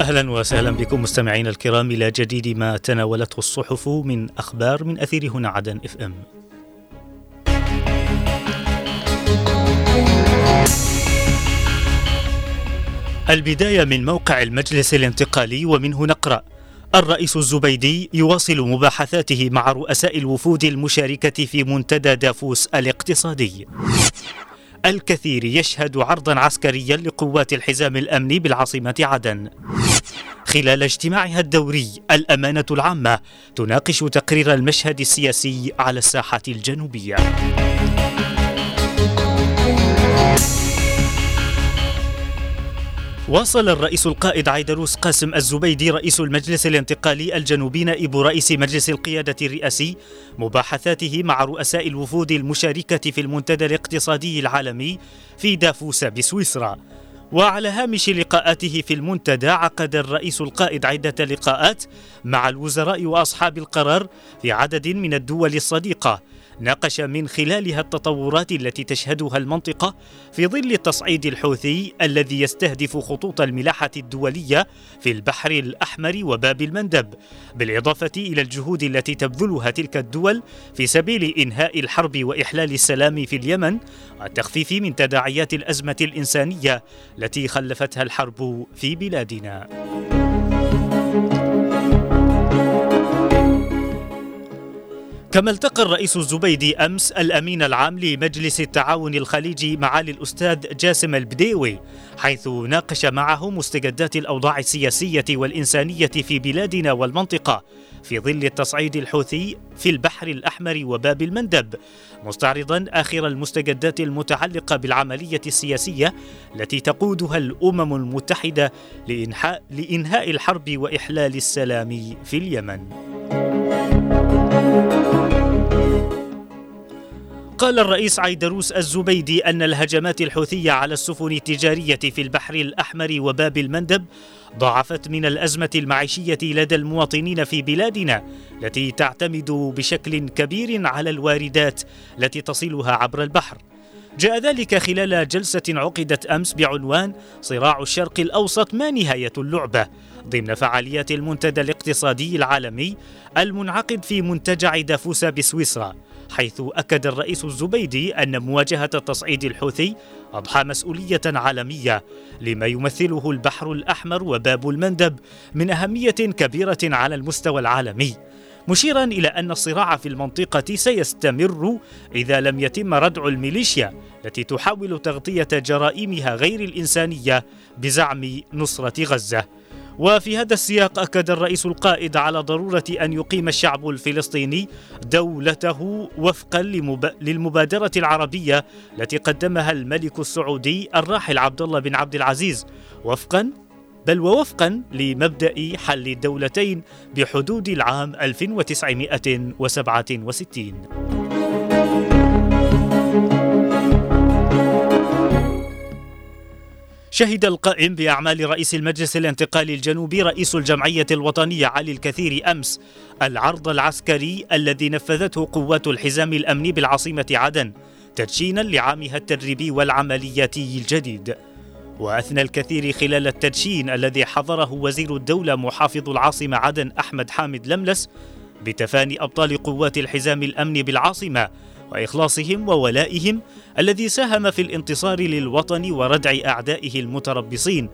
أهلا وسهلا بكم مستمعينا الكرام إلى جديد ما تناولته الصحف من أخبار من أثير هنا عدن إف إم. البداية من موقع المجلس الانتقالي ومنه نقرأ الرئيس الزبيدي يواصل مباحثاته مع رؤساء الوفود المشاركة في منتدى دافوس الاقتصادي. الكثير يشهد عرضا عسكريا لقوات الحزام الأمني بالعاصمة عدن. خلال اجتماعها الدوري الأمانة العامة تناقش تقرير المشهد السياسي على الساحة الجنوبية. واصل الرئيس القائد عيدروس قاسم الزبيدي رئيس المجلس الانتقالي الجنوبي نائب رئيس مجلس القيادة الرئاسي مباحثاته مع رؤساء الوفود المشاركة في المنتدى الاقتصادي العالمي في دافوس بسويسرا وعلى هامش لقاءاته في المنتدى عقد الرئيس القائد عدة لقاءات مع الوزراء وأصحاب القرار في عدد من الدول الصديقة. ناقش من خلالها التطورات التي تشهدها المنطقة في ظل التصعيد الحوثي الذي يستهدف خطوط الملاحة الدولية في البحر الأحمر وباب المندب بالإضافة إلى الجهود التي تبذلها تلك الدول في سبيل إنهاء الحرب وإحلال السلام في اليمن والتخفيف من تداعيات الأزمة الإنسانية التي خلفتها الحرب في بلادنا. كما التقى الرئيس الزبيدي أمس الأمين العام لمجلس التعاون الخليجي معالي الأستاذ جاسم البديوي حيث ناقش معه مستجدات الأوضاع السياسية والإنسانية في بلادنا والمنطقة في ظل التصعيد الحوثي في البحر الأحمر وباب المندب مستعرضا آخر المستجدات المتعلقة بالعملية السياسية التي تقودها الأمم المتحدة لانهاء لإنهاء الحرب وإحلال السلام في اليمن. قال الرئيس عيدروس الزبيدي أن الهجمات الحوثية على السفن التجارية في البحر الأحمر وباب المندب ضاعفت من الأزمة المعيشية لدى المواطنين في بلادنا التي تعتمد بشكل كبير على الواردات التي تصلها عبر البحر. جاء ذلك خلال جلسة عقدت أمس بعنوان صراع الشرق الأوسط ما نهاية اللعبة ضمن فعاليات المنتدى الاقتصادي العالمي المنعقد في منتجع دافوس بسويسرا. حيث أكد الرئيس الزبيدي أن مواجهة التصعيد الحوثي أضحى مسؤولية عالمية لما يمثله البحر الأحمر وباب المندب من أهمية كبيرة على المستوى العالمي مشيرا إلى أن الصراع في المنطقة سيستمر إذا لم يتم ردع الميليشيا التي تحاول تغطية جرائمها غير الإنسانية بزعم نصرة غزة. وفي هذا السياق أكد الرئيس القائد على ضرورة أن يقيم الشعب الفلسطيني دولته وفقا للمبادرة العربية التي قدمها الملك السعودي الراحل عبد الله بن عبد العزيز. وفقا بل ووفقا لمبدأ حل الدولتين بحدود العام 1967 شهد القائم بأعمال رئيس المجلس الانتقالي الجنوبي رئيس الجمعية الوطنية علي الكثير أمس العرض العسكري الذي نفذته قوات الحزام الأمني بالعاصمة عدن تدشينا لعامها التدريبي والعملياتي الجديد. وأثنى الكثير خلال التدشين الذي حضره وزير الدولة محافظ العاصمة عدن أحمد حامد لملس بتفاني أبطال قوات الحزام الأمن بالعاصمة وإخلاصهم وولائهم الذي ساهم في الانتصار للوطن وردع أعدائه المتربصين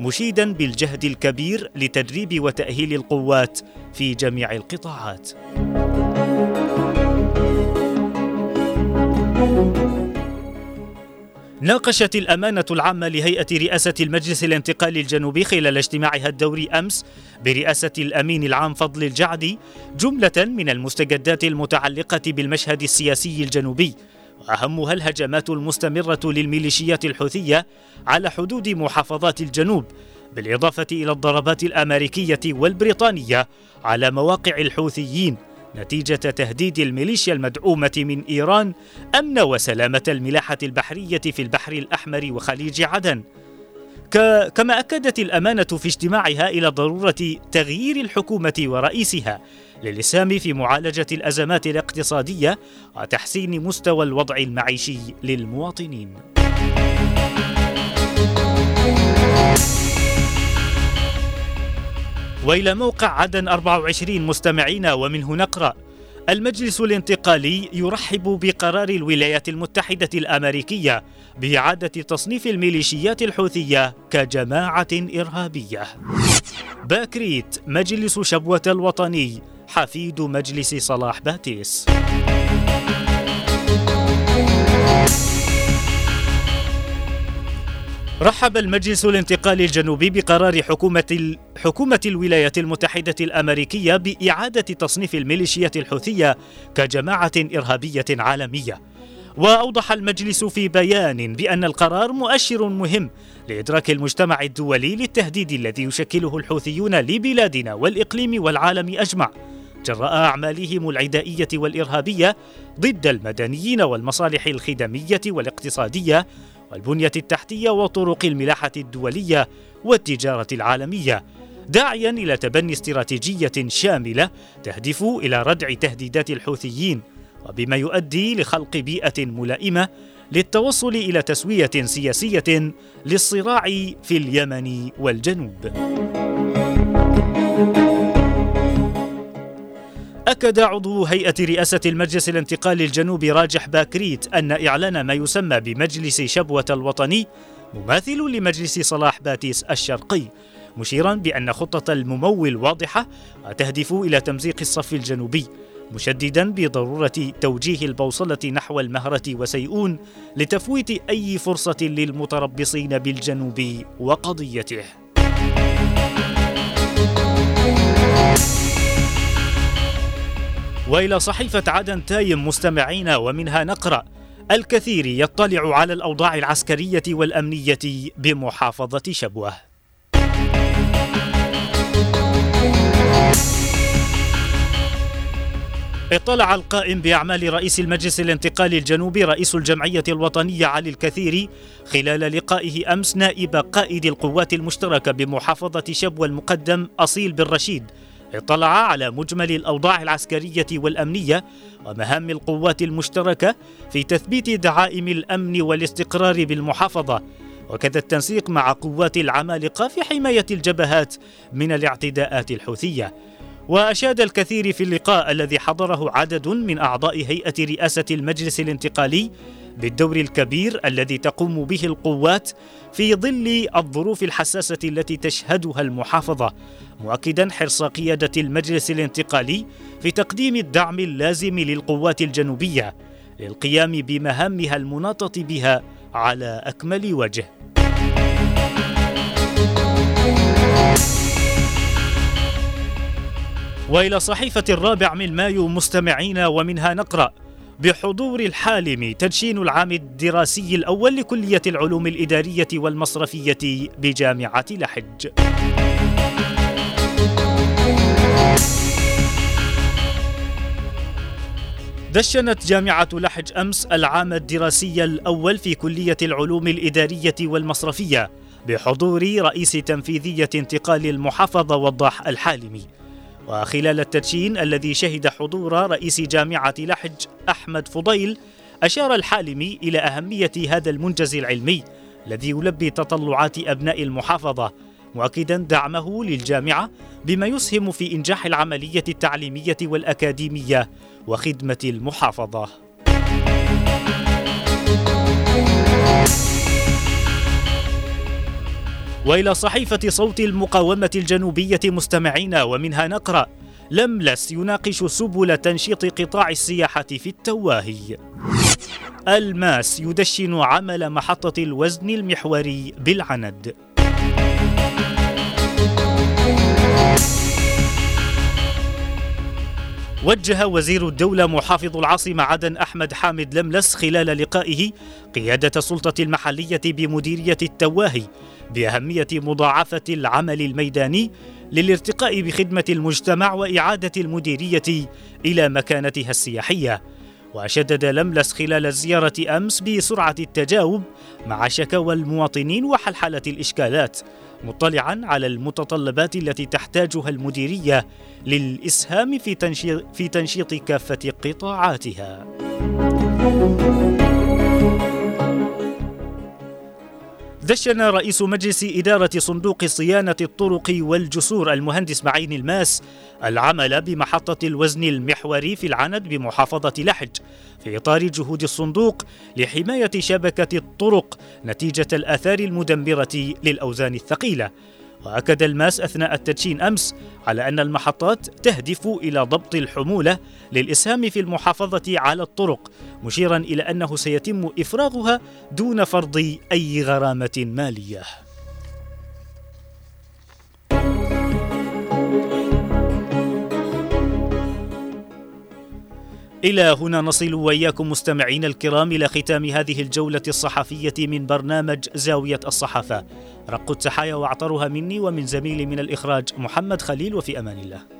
مشيدا بالجهد الكبير لتدريب وتأهيل القوات في جميع القطاعات. ناقشت الأمانة العامة لهيئة رئاسة المجلس الانتقالي الجنوبي خلال اجتماعها الدوري أمس برئاسة الأمين العام فضل الجعدي جملة من المستجدات المتعلقة بالمشهد السياسي الجنوبي وأهمها الهجمات المستمرة للميليشيات الحوثية على حدود محافظات الجنوب بالإضافة إلى الضربات الأمريكية والبريطانية على مواقع الحوثيين. نتيجة تهديد الميليشيا المدعومة من إيران أمن وسلامة الملاحة البحرية في البحر الأحمر وخليج عدن كما أكدت الأمانة في اجتماعها إلى ضرورة تغيير الحكومة ورئيسها للإسهام في معالجة الأزمات الاقتصادية وتحسين مستوى الوضع المعيشي للمواطنين. وإلى موقع عدن 24 مستمعين ومنه نقرأ المجلس الانتقالي يرحب بقرار الولايات المتحدة الأمريكية بإعادة تصنيف الميليشيات الحوثية كجماعة إرهابية. باكريت مجلس شبوة الوطني حفيد مجلس صلاح باتيس. رحب المجلس الانتقالي الجنوبي بقرار حكومة حكومة الولايات المتحدة الأمريكية بإعادة تصنيف الميليشيات الحوثية كجماعة إرهابية عالمية. وأوضح المجلس في بيان بأن القرار مؤشر مهم لإدراك المجتمع الدولي للتهديد الذي يشكله الحوثيون لبلادنا والإقليم والعالم أجمع. جراء أعمالهم العدائية والإرهابية ضد المدنيين والمصالح الخدمية والاقتصادية والبنية التحتية وطرق الملاحة الدولية والتجارة العالمية داعيا إلى تبني استراتيجية شاملة تهدف إلى ردع تهديدات الحوثيين وبما يؤدي لخلق بيئة ملائمة للتوصل إلى تسوية سياسية للصراع في اليمن والجنوب. أكد عضو هيئة رئاسة المجلس الانتقالي الجنوبي راجح باكريت أن إعلان ما يسمى بمجلس شبوة الوطني مماثل لمجلس صلاح باتيس الشرقي مشيرا بأن خطة الممول واضحة وتهدف إلى تمزيق الصف الجنوبي مشددا بضرورة توجيه البوصلة نحو المهرة وسيئون لتفويت أي فرصة للمتربصين بالجنوب وقضيته. وإلى صحيفة عدن تايم مستمعين ومنها نقرأ الكثير يطلع على الأوضاع العسكرية والأمنية بمحافظة شبوة. اطلع القائم بأعمال رئيس المجلس الانتقالي الجنوبي رئيس الجمعية الوطنية علي الكثيري خلال لقائه أمس نائب قائد القوات المشتركة بمحافظة شبوة المقدم أصيل بن رشيد. اطلع على مجمل الأوضاع العسكرية والأمنية ومهام القوات المشتركة في تثبيت دعائم الأمن والاستقرار بالمحافظة وكذا التنسيق مع قوات العمالقه في حماية الجبهات من الاعتداءات الحوثية. وأشاد الكثير في اللقاء الذي حضره عدد من أعضاء هيئة رئاسة المجلس الانتقالي بالدور الكبير الذي تقوم به القوات في ظل الظروف الحساسة التي تشهدها المحافظة مؤكدا حرص قيادة المجلس الانتقالي في تقديم الدعم اللازم للقوات الجنوبية للقيام بمهامها المناطة بها على أكمل وجه. وإلى صحيفة الرابع من مايو مستمعين ومنها نقرأ بحضور الحالم تدشين العام الدراسي الأول لكلية العلوم الإدارية والمصرفية بجامعة لحج. دشنت جامعة لحج أمس العام الدراسي الأول في كلية العلوم الإدارية والمصرفية بحضور رئيس تنفيذية انتقال المحافظة وضاح الحالمي وخلال التدشين الذي شهد حضور رئيس جامعة لحج أحمد فضيل أشار الحالمي إلى أهمية هذا المنجز العلمي الذي يلبي تطلعات أبناء المحافظة مؤكدا دعمه للجامعة بما يسهم في إنجاح العملية التعليمية والأكاديمية وخدمة المحافظة. وإلى صحيفة صوت المقاومة الجنوبية مستمعين ومنها نقرأ لملس يناقش سبل تنشيط قطاع السياحة في التواهي. الماس يدشن عمل محطة الوزن المحوري بالعند وجه وزير الدولة محافظ العاصمة عدن أحمد حامد لملس خلال لقائه قيادة السلطة المحلية بمديرية التواهي بأهمية مضاعفة العمل الميداني للارتقاء بخدمة المجتمع وإعادة المديرية إلى مكانتها السياحية. وشدد لملس خلال الزيارة أمس بسرعة التجاوب مع شكاوى المواطنين وحلحلة الإشكالات. مطلعا على المتطلبات التي تحتاجها المديرية للإسهام في تنشيط, في تنشيط كافة قطاعاتها. دشن رئيس مجلس إدارة صندوق صيانة الطرق والجسور المهندس معين الماس العمل بمحطة الوزن المحوري في العند بمحافظة لحج في إطار جهود الصندوق لحماية شبكة الطرق نتيجة الآثار المدمرة للأوزان الثقيلة. وأكد الماس أثناء التدشين أمس على أن المحطات تهدف إلى ضبط الحمولة للإسهام في المحافظة على الطرق مشيرا إلى أنه سيتم إفراغها دون فرض أي غرامة مالية. إلى هنا نصل وإياكم مستمعين الكرام إلى ختام هذه الجولة الصحفية من برنامج زاوية الصحافة. رق التحايا وأعطرها مني ومن زميلي من الإخراج محمد خليل وفي أمان الله.